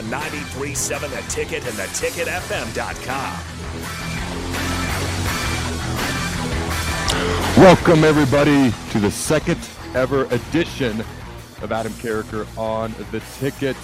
On 93.7 The Ticket and theticketfm.com. Welcome, everybody, to the second ever edition of Adam Carriker on the ticket.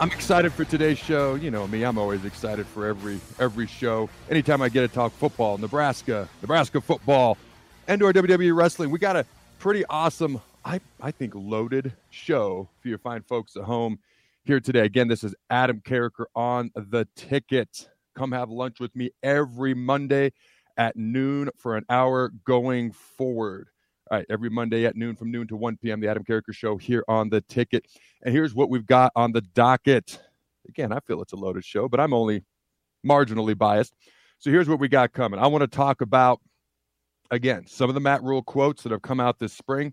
I'm excited for today's show. You know me, I'm always excited for every every show. Anytime I get to talk football, Nebraska, Nebraska football, and or WWE wrestling, we got a pretty awesome, I, I think, loaded show for you fine folks at home here today. Again, this is Adam Carriker on the ticket. Come have lunch with me every Monday at noon for an hour going forward. All right, every Monday at noon from noon to 1 p.m., the Adam Carriker Show here on the ticket. And here's what we've got on the docket. Again, I feel it's a loaded show, but I'm only marginally biased. So here's what we got coming. I want to talk about, again, some of the Matt Rhule quotes that have come out this spring.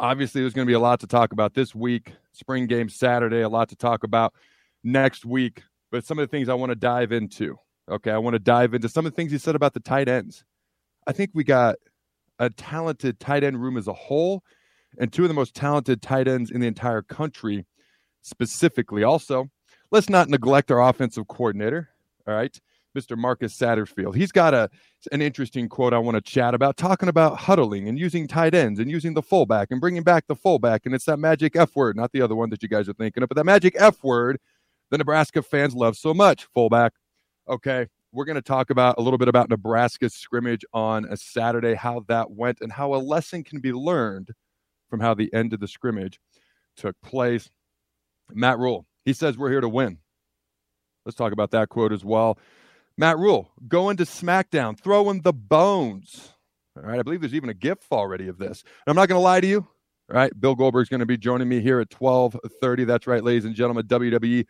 Obviously, there's going to be a lot to talk about this week, spring game Saturday, a lot to talk about next week. But some of the things I want to dive into. Okay, I want to dive into some of the things you said about the tight ends. I think we got a talented tight end room as a whole, and two of the most talented tight ends in the entire country, specifically. Also, let's not neglect our offensive coordinator. All right, Mr. Marcus Satterfield. He's got a an interesting quote I want to chat about, talking about huddling and using tight ends and using the fullback and bringing back the fullback. And it's that magic F word, not the other one that you guys are thinking of, but that magic F word the Nebraska fans love so much. Fullback. Okay, we're going to talk about a little bit about Nebraska's scrimmage on a Saturday, how that went, and how a lesson can be learned from how the end of the scrimmage took place. Matt Rhule, he says we're here to win. Let's talk about that quote as well. Matt Rhule going to SmackDown, throwing the bones. All right, I believe there's even a GIF already of this. And I'm not going to lie to you. All right, Bill Goldberg's going to be joining me here at 12:30. That's right, ladies and gentlemen, WWE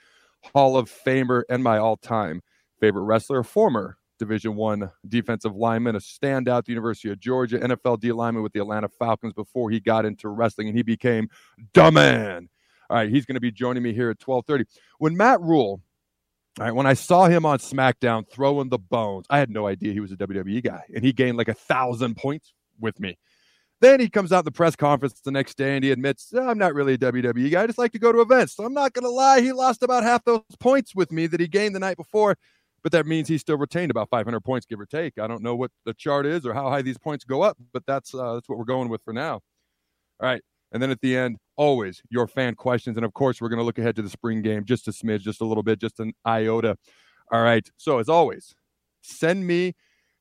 Hall of Famer and my all-time favorite wrestler, former Division One defensive lineman, a standout at the University of Georgia, NFL D lineman with the Atlanta Falcons before he got into wrestling and he became the man. All right, he's going to be joining me here at 12:30. When Matt Rhule, all right, when I saw him on SmackDown throwing the bones, I had no idea he was a WWE guy, and he gained like a thousand points with me. Then he comes out in the press conference the next day and he admits, oh, I'm not really a WWE guy. I just like to go to events. So I'm not going to lie. He lost about half those points with me that he gained the night before but that means he still retained about 500 points, give or take. I don't know what the chart is or how high these points go up, but that's uh, that's what we're going with for now. All right, and then at the end, always your fan questions, and of course, we're going to look ahead to the spring game just a smidge, just a little bit, just an iota. All right, so as always, send me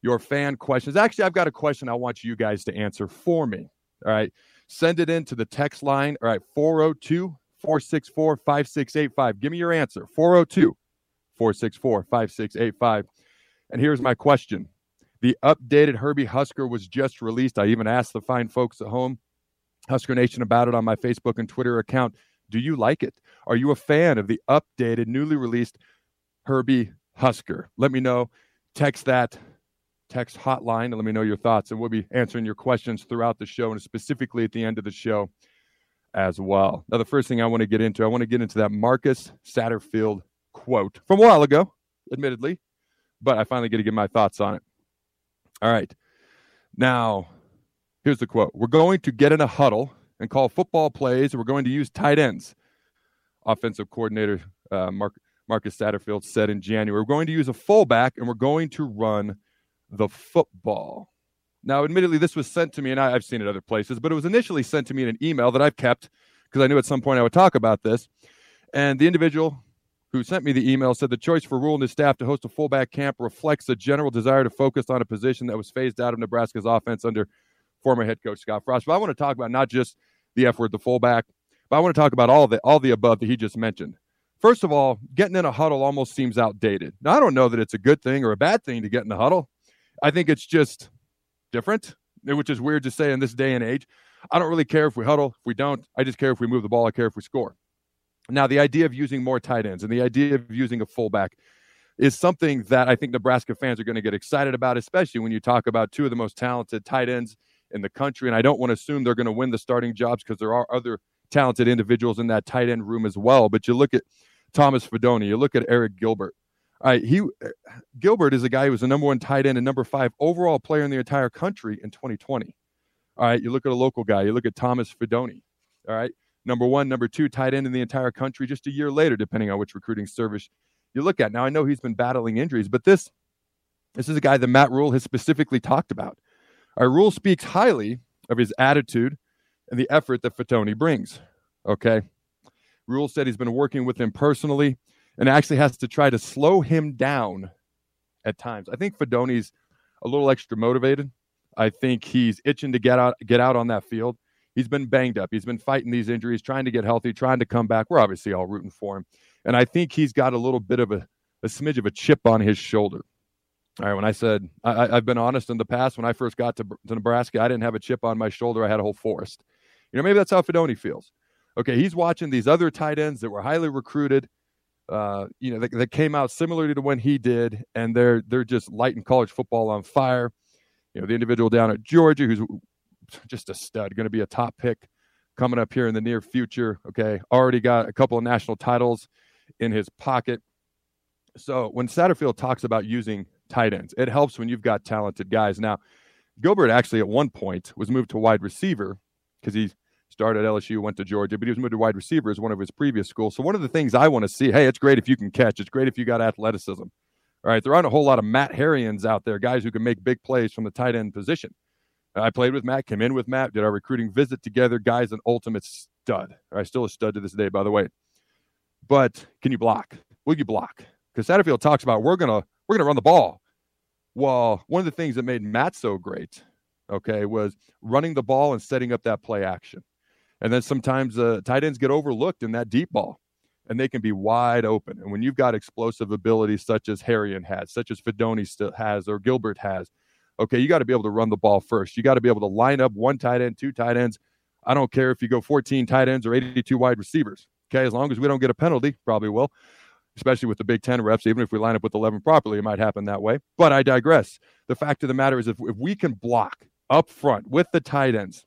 your fan questions. Actually, I've got a question I want you guys to answer for me. All right, send it in to the text line. All right, 402 464 5685. Give me your answer. 402 464 5685. And here's my question The updated Herbie Husker was just released. I even asked the fine folks at home, Husker Nation, about it on my Facebook and Twitter account. Do you like it? Are you a fan of the updated, newly released Herbie Husker? Let me know. Text that text hotline and let me know your thoughts. And we'll be answering your questions throughout the show and specifically at the end of the show as well. Now, the first thing I want to get into, I want to get into that Marcus Satterfield quote from a while ago. admittedly, but I finally get to give my thoughts on it. All right. Now, here's the quote We're going to get in a huddle and call football plays, and we're going to use tight ends. Offensive coordinator uh, Mark, Marcus Satterfield said in January. We're going to use a fullback, and we're going to run the football. Now, admittedly, this was sent to me, and I, have seen it other places, but it was initially sent to me in an email that I've kept because I knew at some point I would talk about this. And the individual who sent me the email said the choice for Rhule and his staff to host a fullback camp reflects a general desire to focus on a position that was phased out of Nebraska's offense under former head coach Scott Frost. But I want to talk about not just the F word, the fullback, but I want to talk about all the all the above that he just mentioned. First of all, getting in a huddle almost seems outdated. Now I don't know that it's a good thing or a bad thing to get in a huddle. I think it's just different, which is weird to say in this day and age. I don't really care if we huddle, if we don't. I just care if we move the ball. I care if we score. Now, the idea of using more tight ends and the idea of using a fullback is something that I think Nebraska fans are going to get excited about, especially when you talk about two of the most talented tight ends in the country. And I don't want to assume they're going to win the starting jobs because there are other talented individuals in that tight end room as well. But you look at Thomas Fidone, you look at Arik Gilbert. All right, he Gilbert is a guy who was the number one tight end and number five overall player in the entire country in 2020. All right, you look at a local guy, you look at Thomas Fidone. All right, number one, number two tight end in the entire country just a year later, depending on which recruiting service you look at. Now, I know he's been battling injuries, but this this is a guy that Matt Rhule has specifically talked about. Our Rhule speaks highly of his attitude and the effort that Fidone brings. Okay. Rhule said he's been working with him personally and actually has to try to slow him down at times. I think Fidone's a little extra motivated. I think he's itching to get out get out on that field. He's been banged up. He's been fighting these injuries, trying to get healthy, trying to come back. We're obviously all rooting for him. And I think he's got a little bit of a, a smidge of a chip on his shoulder. All right, when I said I, have been honest in the past, when I first got to, to Nebraska, I didn't have a chip on my shoulder. I had a whole forest. You know, maybe that's how Fidone feels. Okay, he's watching these other tight ends that were highly recruited, uh, you know, that, that, came out similarly to when he did, and they're they're just lighting college football on fire. You know, the individual down at Georgia who's just a stud, going to be a top pick coming up here in the near future. Okay, already got a couple of national titles in his pocket. So when Satterfield talks about using tight ends, it helps when you've got talented guys. Now, Gilbert actually at one point was moved to wide receiver because he started at LSU, went to Georgia, but he was moved to wide receiver as one of his previous schools. So one of the things I want to see, hey, it's great if you can catch. It's great if you got athleticism. All right, there aren't a whole lot of Matt Herians out there, guys who can make big plays from the tight end position. I played with Matt, came in with Matt, did our recruiting visit together. Guy's an ultimate stud. I still a stud to this day, by the way. But can you block? Will you block? Because Satterfield talks about we're gonna we're gonna run the ball. Well, one of the things that made Matt so great, okay, was running the ball and setting up that play action. And then sometimes uh, tight ends get overlooked in that deep ball and they can be wide open. And when you've got explosive abilities such as Herian has, such as Fidone still has, or Gilbert has, okay, you got to be able to run the ball first. You got to be able to line up one tight end, two tight ends. I don't care if you go 14 tight ends or 82 wide receivers. Okay, as long as we don't get a penalty, probably will, especially with the Big Ten reps. Even if we line up with 11 properly, it might happen that way. But I digress. The fact of the matter is, if, if we can block up front with the tight ends,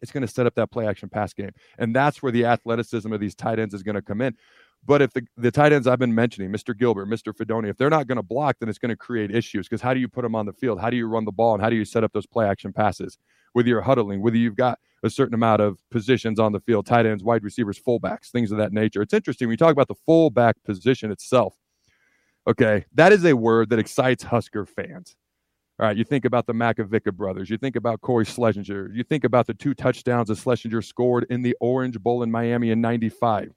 it's going to set up that play action pass game. And that's where the athleticism of these tight ends is going to come in. But if the, the tight ends I've been mentioning, Mr. Gilbert, Mr. Fidone, if they're not going to block, then it's going to create issues because how do you put them on the field? How do you run the ball? And how do you set up those play action passes? Whether you're huddling, whether you've got a certain amount of positions on the field, tight ends, wide receivers, fullbacks, things of that nature. It's interesting when you talk about the fullback position itself. Okay, that is a word that excites Husker fans. All right, you think about the Makovicka brothers. You think about Cory Schlesinger. You think about the two touchdowns that Schlesinger scored in the Orange Bowl in Miami in 95.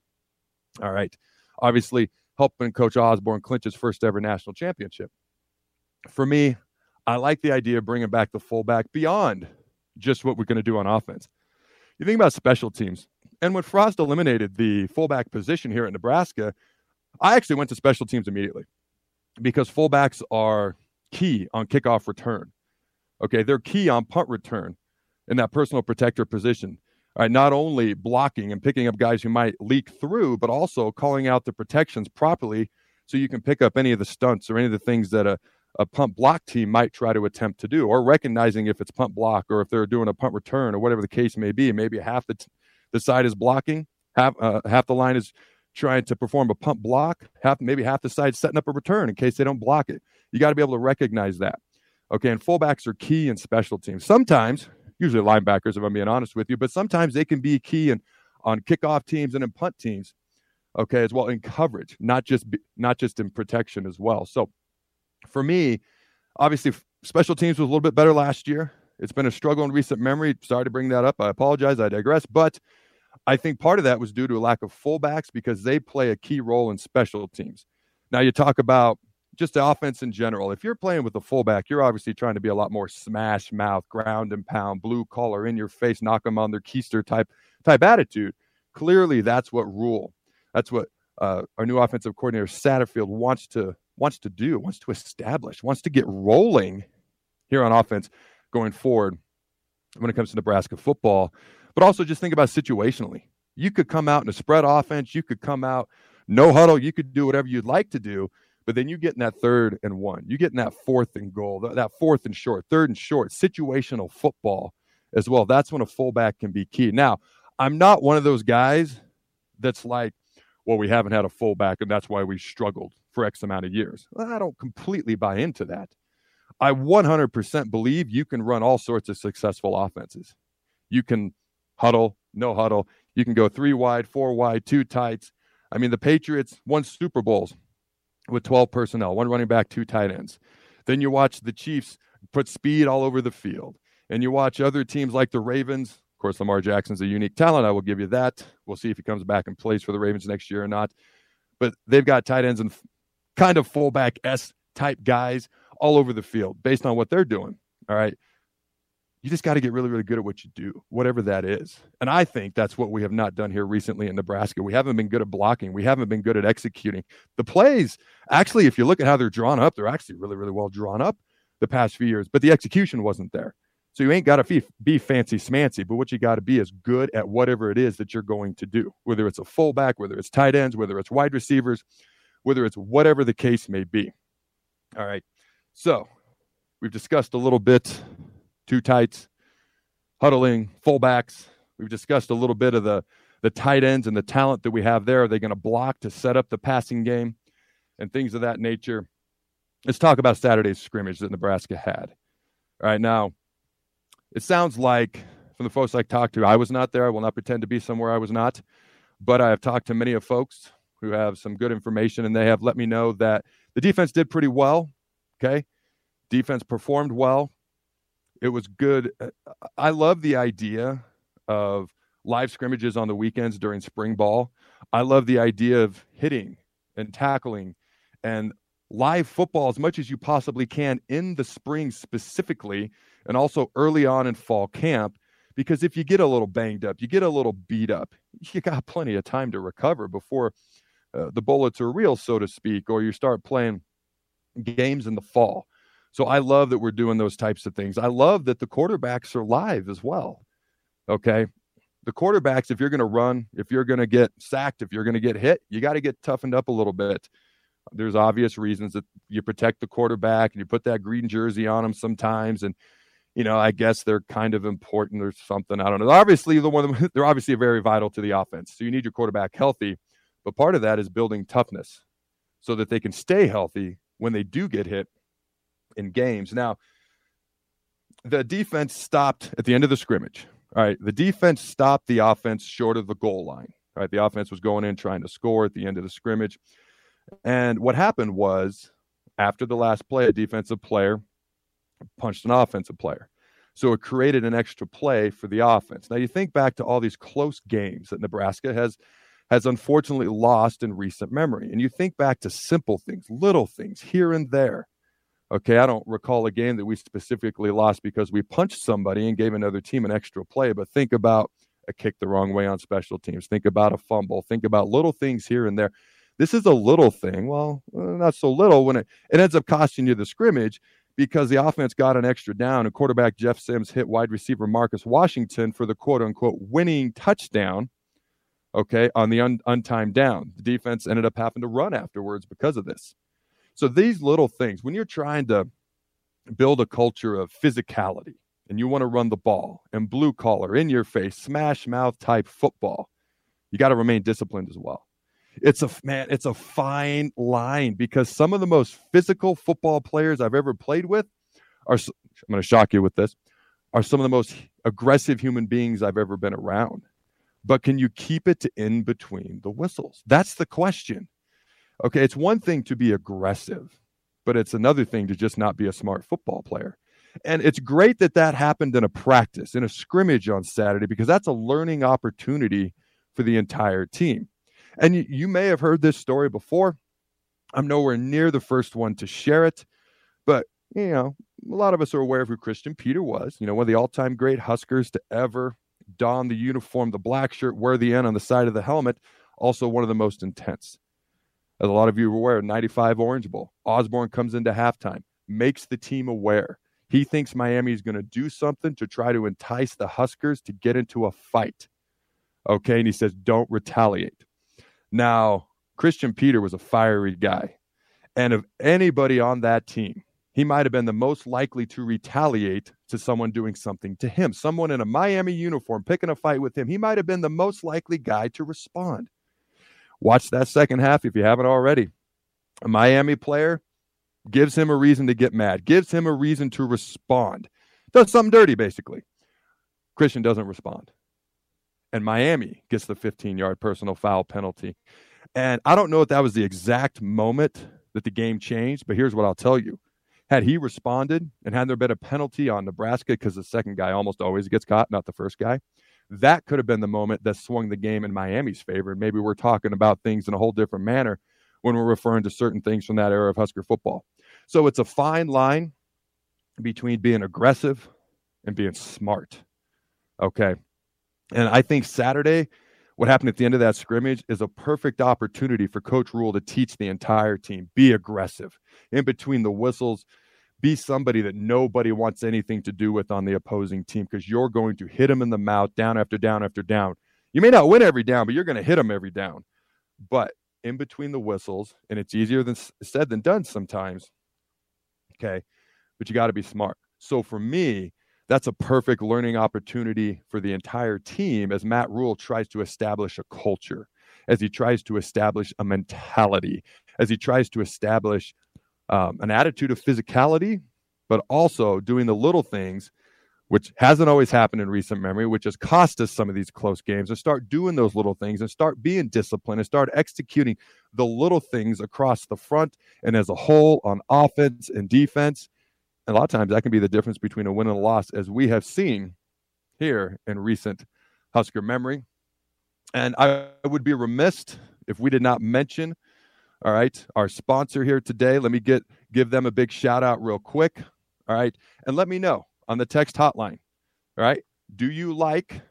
All right, obviously helping Coach Osborne clinch his first ever national championship. For me, I like the idea of bringing back the fullback beyond just what we're going to do on offense. You think about special teams. And when Frost eliminated the fullback position here at Nebraska, I actually went to special teams immediately because fullbacks are key on kickoff return. Okay, they're key on punt return in that personal protector position. Right, not only blocking and picking up guys who might leak through, but also calling out the protections properly so you can pick up any of the stunts or any of the things that a, a punt block team might try to attempt to do, or recognizing if it's pump block or if they're doing a punt return or whatever the case may be. Maybe half the, t- the side is blocking, half, uh, half the line is trying to perform a pump block, half maybe half the side setting up a return in case they don't block it. You got to be able to recognize that. Okay, and fullbacks are key in special teams. Sometimes, usually linebackers, if I'm being honest with you, but sometimes they can be key in on kickoff teams and in punt teams. Okay, as well in coverage, not just not just in protection as well. So, for me, obviously, special teams was a little bit better last year. It's been a struggle in recent memory. Sorry to bring that up. I apologize. I digress. But I think part of that was due to a lack of fullbacks because they play a key role in special teams. Now, you talk about just offense in general. If you're playing with a fullback, you're obviously trying to be a lot more smash mouth, ground and pound, blue collar, in your face, knock them on their keister type type attitude. Clearly, that's what Rhule. That's what uh, our new offensive coordinator Satterfield wants to wants to do, wants to establish, wants to get rolling here on offense going forward when it comes to Nebraska football. But also just think about situationally. You could come out in a spread offense, you could come out no huddle, you could do whatever you'd like to do, but then you get in that third and one, you get in that fourth and goal, that fourth and short, third and short, situational football as well. That's when a fullback can be key. Now, I'm not one of those guys that's like, well, we haven't had a fullback and that's why we struggled for X amount of years. I don't completely buy into that. I 100% believe you can run all sorts of successful offenses. You can huddle, no huddle. You can go three wide, four wide, two tights. I mean, the Patriots won Super Bowls with 12 personnel, one running back, two tight ends. Then you watch the Chiefs put speed all over the field. And you watch other teams like the Ravens. Of course, Lamar Jackson's a unique talent. I will give you that. We'll see if he comes back and plays for the Ravens next year or not. But they've got tight ends and kind of fullback S type guys all over the field based on what they're doing. All right. You just got to get really, really good at what you do, whatever that is. And I think that's what we have not done here recently in Nebraska. We haven't been good at blocking. We haven't been good at executing. The plays, actually, if you look at how they're drawn up, they're actually really, really well drawn up the past few years, but the execution wasn't there. So you ain't got to be, fancy smancy, but what you got to be is good at whatever it is that you're going to do, whether it's a fullback, whether it's tight ends, whether it's wide receivers, whether it's whatever the case may be. All right. So we've discussed a little bit two tights, huddling, fullbacks. We've discussed a little bit of the the tight ends and the talent that we have there. Are they going to block to set up the passing game and things of that nature? Let's talk about Saturday's scrimmage that Nebraska had. All right, now it sounds like from the folks I talked to, I was not there. I will not pretend to be somewhere I was not, but I have talked to many of folks who have some good information, and they have let me know that the defense did pretty well. Okay. Defense performed well. It was good. Uh, I love the idea of live scrimmages on the weekends during spring ball. I love the idea of hitting and tackling and live football as much as you possibly can in the spring specifically and also early on in fall camp because if you get a little banged up, you get a little beat up, you got plenty of time to recover before uh, the bullets are real, so to speak, or you start playing games in the fall. So I love that we're doing those types of things. I love that the quarterbacks are live as well. Okay. The quarterbacks, if you're going to run, if you're going to get sacked, if you're going to get hit, you got to get toughened up a little bit. There's obvious reasons that you protect the quarterback and you put that green jersey on them sometimes. And, you know, I guess they're kind of important or something. I don't know. Obviously, the one they're obviously very vital to the offense. So you need your quarterback healthy. But part of that is building toughness so that they can stay healthy when they do get hit in games. Now, the defense stopped at the end of the scrimmage. All right. The defense stopped the offense short of the goal line. All right. The offense was going in trying to score at the end of the scrimmage. And what happened was after the last play, a defensive player punched an offensive player. So it created an extra play for the offense. Now you think back to all these close games that Nebraska has has unfortunately lost in recent memory. And you think back to simple things, little things here and there. Okay, I don't recall a game that we specifically lost because we punched somebody and gave another team an extra play, but think about a kick the wrong way on special teams. Think about a fumble. Think about little things here and there. This is a little thing. Well, uh, not so little when it, it ends up costing you the scrimmage because the offense got an extra down and quarterback Jeff Sims hit wide receiver Marcus Washington for the quote unquote winning touchdown okay, on the un- untimed down. The defense ended up having to run afterwards because of this. So these little things, when you're trying to build a culture of physicality and you want to run the ball and blue collar, in your face, smash mouth type football, you got to remain disciplined as well. It's a man, it's a fine line because some of the most physical football players I've ever played with are I'm going to shock you with this are some of the most aggressive human beings I've ever been around. But can you keep it to in between the whistles? That's the question. Okay, it's one thing to be aggressive, but it's another thing to just not be a smart football player. And it's great that that happened in a practice, in a scrimmage on Saturday, because that's a learning opportunity for the entire team. And you, you may have heard this story before. I'm nowhere near the first one to share it, but you know, a lot of us are aware of who Christian Peter was, you know, one of the all time great Huskers to ever don the uniform, the black shirt, wear the N on the side of the helmet, also one of the most intense. As a lot of you are aware, 95 Orange Bowl. Osborne comes into halftime, makes the team aware. He thinks Miami is going to do something to try to entice the Huskers to get into a fight. Okay. And he says, don't retaliate. Now, Christian Peter was a fiery guy. And of anybody on that team, he might have been the most likely to retaliate to someone doing something to him. Someone in a Miami uniform picking a fight with him, he might have been the most likely guy to respond. Watch that second half if you haven't already. A Miami player gives him a reason to get mad, gives him a reason to respond, does something dirty, basically. Christian doesn't respond. And Miami gets the 15 yard personal foul penalty. And I don't know if that was the exact moment that the game changed, but here's what I'll tell you had he responded and had there been a penalty on Nebraska because the second guy almost always gets caught, not the first guy, that could have been the moment that swung the game in Miami's favor. And maybe we're talking about things in a whole different manner when we're referring to certain things from that era of Husker football. So it's a fine line between being aggressive and being smart. Okay. And I think Saturday, what happened at the end of that scrimmage is a perfect opportunity for Coach Rhule to teach the entire team be aggressive in between the whistles be somebody that nobody wants anything to do with on the opposing team because you're going to hit them in the mouth down after down after down. You may not win every down, but you're going to hit them every down. But in between the whistles, and it's easier than said than done sometimes. Okay. But you got to be smart. So for me, that's a perfect learning opportunity for the entire team as Matt Rhule tries to establish a culture, as he tries to establish a mentality, as he tries to establish um, an attitude of physicality, but also doing the little things, which hasn't always happened in recent memory, which has cost us some of these close games, and start doing those little things and start being disciplined and start executing the little things across the front and as a whole on offense and defense. And a lot of times that can be the difference between a win and a loss, as we have seen here in recent Husker memory. And I would be remiss if we did not mention all right, our sponsor here today. Let me get give them a big shout out real quick. All right, and let me know on the text hotline. All right, do you like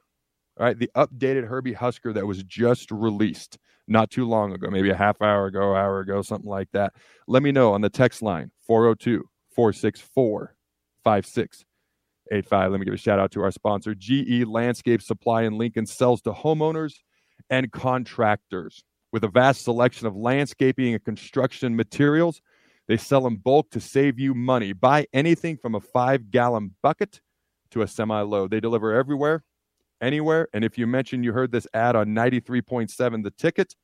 all right the updated Herbie Husker that was just released not too long ago, maybe a half hour ago, hour ago, something like that? Let me know on the text line 402 464 5685. Let me give a shout out to our sponsor, GE Landscape Supply in Lincoln sells to homeowners and contractors. With a vast selection of landscaping and construction materials, they sell in bulk to save you money. Buy anything from a five gallon bucket to a semi load. They deliver everywhere, anywhere. And if you mention you heard this ad on 93.7 The Ticket,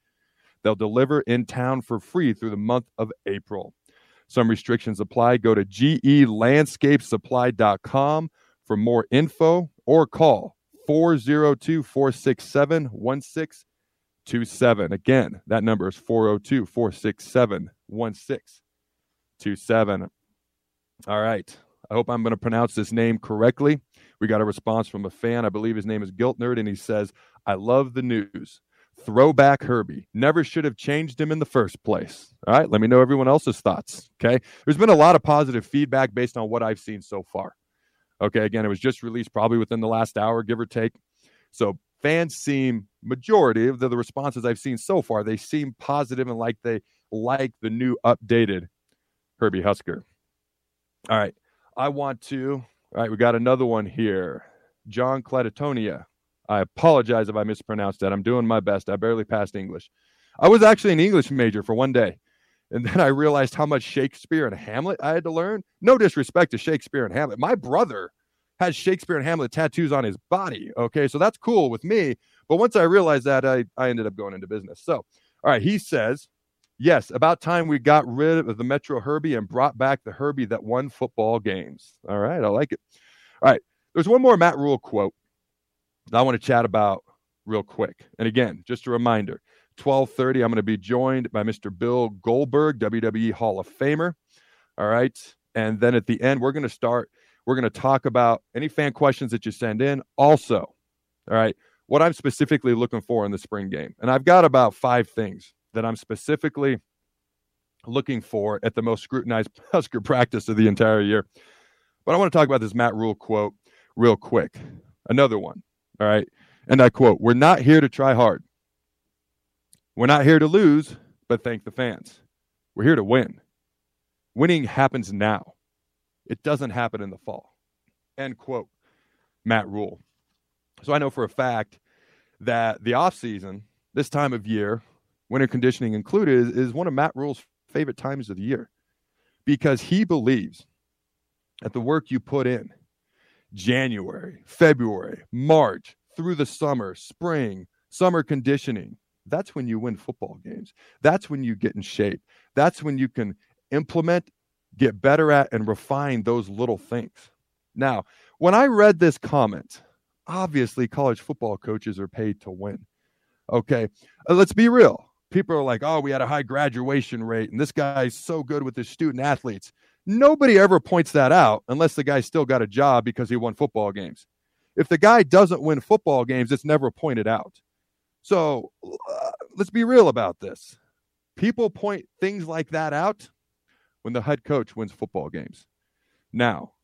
they'll deliver in town for free through the month of April. Some restrictions apply. Go to gelandscapesupply.com for more info or call 402 467 27. Again, that number is 402 467 1627. All right. I hope I'm going to pronounce this name correctly. We got a response from a fan. I believe his name is Guilt Nerd, and he says, I love the news. Throwback Herbie. Never should have changed him in the first place. All right. Let me know everyone else's thoughts. Okay. There's been a lot of positive feedback based on what I've seen so far. Okay. Again, it was just released probably within the last hour, give or take. So fans seem majority of the, the responses I've seen so far, they seem positive and like they like the new updated Herbie Husker. All right. I want to. All right, we got another one here. John Claditonia. I apologize if I mispronounced that. I'm doing my best. I barely passed English. I was actually an English major for one day. And then I realized how much Shakespeare and Hamlet I had to learn. No disrespect to Shakespeare and Hamlet. My brother has Shakespeare and Hamlet tattoos on his body. Okay, so that's cool with me. But once I realized that, I, I ended up going into business. So, all right, he says, yes, about time we got rid of the Metro Herbie and brought back the Herbie that won football games. All right, I like it. All right, there's one more Matt Rhule quote that I want to chat about real quick. And again, just a reminder, 12:30 I'm going to be joined by Mr. Bill Goldberg, WWE Hall of Famer. All right? And then at the end we're going to start we're going to talk about any fan questions that you send in. Also, all right, what I'm specifically looking for in the spring game. And I've got about 5 things that I'm specifically looking for at the most scrutinized Husker practice of the entire year. But I want to talk about this Matt Rhule quote real quick. Another one. All right. And I quote, We're not here to try hard. We're not here to lose, but thank the fans. We're here to win. Winning happens now. It doesn't happen in the fall. End quote. Matt Rhule. So I know for a fact that the offseason, this time of year, winter conditioning included, is one of Matt Rhule's favorite times of the year because he believes that the work you put in January, February, March, through the summer, spring, summer conditioning, that's when you win football games. That's when you get in shape. That's when you can implement, get better at, and refine those little things. Now, when I read this comment, obviously college football coaches are paid to win. Okay, uh, let's be real. People are like, oh, we had a high graduation rate, and this guy's so good with his student athletes. Nobody ever points that out unless the guy still got a job because he won football games. If the guy doesn't win football games, it's never pointed out. So uh, let's be real about this. People point things like that out when the head coach wins football games. Now,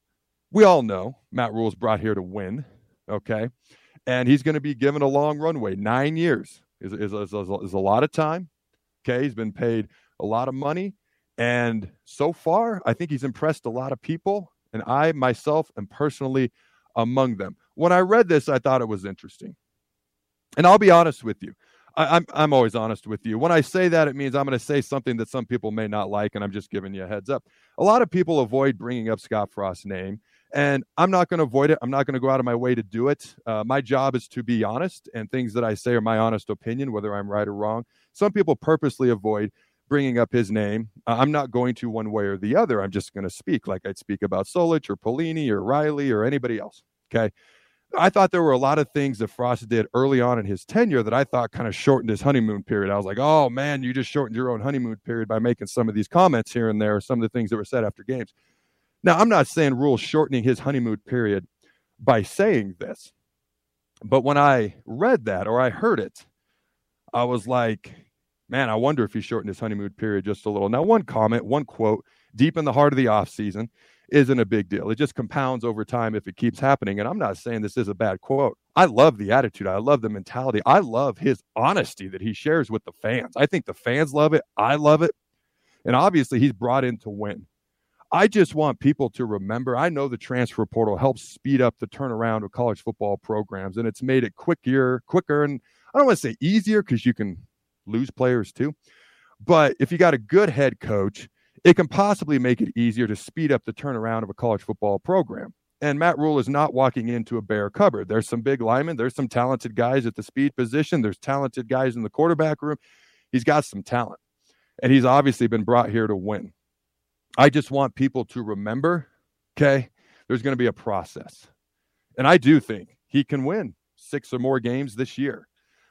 we all know Matt Rhule's brought here to win, okay? And he's going to be given a long runway. Nine years is, is, is, is a lot of time, okay? He's been paid a lot of money. And so far, I think he's impressed a lot of people. And I myself am personally among them when I read this, I thought it was interesting. And I'll be honest with you. I, am I'm, I'm always honest with you. When I say that, it means I'm going to say something that some people may not like, and I'm just giving you a heads up. A lot of people avoid bringing up Scott Frost's name, and I'm not going to avoid it. I'm not going to go out of my way to do it. Uh, my job is to be honest, and things that I say are my honest opinion, whether I'm right or wrong. Some people purposely avoid bringing up his name. Uh, I'm not going to one way or the other. I'm just going to speak like I'd speak about Solich or Pelini or Riley or anybody else. Okay. I thought there were a lot of things that Frost did early on in his tenure that I thought kind of shortened his honeymoon period. I was like, oh man, you just shortened your own honeymoon period by making some of these comments here and there, some of the things that were said after games. Now, I'm not saying Rhule shortening his honeymoon period by saying this, but when I read that or I heard it, I was like, man, I wonder if he shortened his honeymoon period just a little. Now, one comment, one quote, deep in the heart of the offseason isn't a big deal. It just compounds over time if it keeps happening. And I'm not saying this is a bad quote. I love the attitude. I love the mentality. I love his honesty that he shares with the fans. I think the fans love it. I love it. And obviously, he's brought in to win. I just want people to remember. I know the transfer portal helps speed up the turnaround of college football programs, and it's made it quicker, quicker, and I don't want to say easier because you can lose players too. But if you got a good head coach it can possibly make it easier to speed up the turnaround of a college football program. And Matt Rhule is not walking into a bare cupboard. There's some big linemen, there's some talented guys at the speed position, there's talented guys in the quarterback room. He's got some talent, and he's obviously been brought here to win. I just want people to remember, okay, there's going to be a process. And I do think he can win six or more games this year.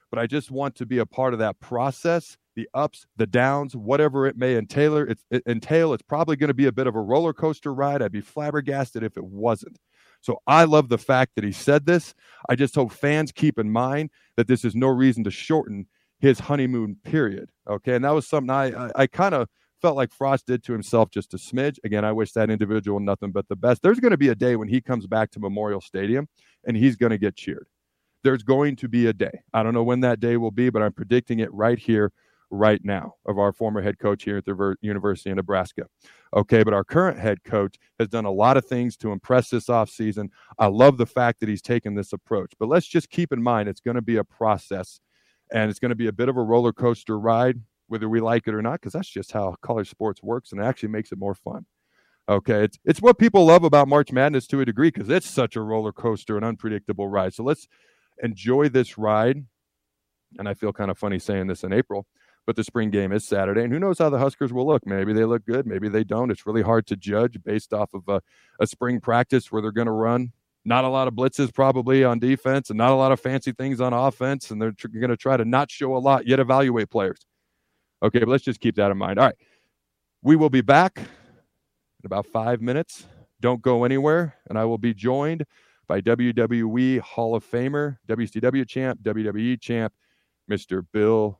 But I just want to be a part of that process the ups, the downs, whatever it may entail. It's, it, entail. It's probably going to be a bit of a roller coaster ride. I'd be flabbergasted if it wasn't. So I love the fact that he said this. I just hope fans keep in mind that this is no reason to shorten his honeymoon period. Okay, and that was something I I, I kind of felt like Frost did to himself just a smidge. Again, I wish that individual nothing but the best. There's going to be a day when he comes back to Memorial Stadium and he's going to get cheered. There's going to be a day. I don't know when that day will be, but I'm predicting it right here right now of our former head coach here at the University of Nebraska. Okay, but our current head coach has done a lot of things to impress this offseason. I love the fact that he's taken this approach, but let's just keep in mind it's going to be a process and it's going to be a bit of a roller coaster ride, whether we like it or not, because that's just how college sports works and it actually makes it more fun. Okay, it's it's what people love about March Madness to a degree because it's such a roller coaster and unpredictable ride. So let's enjoy this ride. And I feel kind of funny saying this in April but the spring game is Saturday, and who knows how the Huskers will look? Maybe they look good, maybe they don't. It's really hard to judge based off of a, a spring practice where they're going to run not a lot of blitzes probably on defense and not a lot of fancy things on offense, and they're tr- going to try to not show a lot yet evaluate players. Okay, but let's just keep that in mind. All right, we will be back in about five minutes. Don't go anywhere, and I will be joined by WWE Hall of Famer, WCW champ, WWE champ, Mr. Bill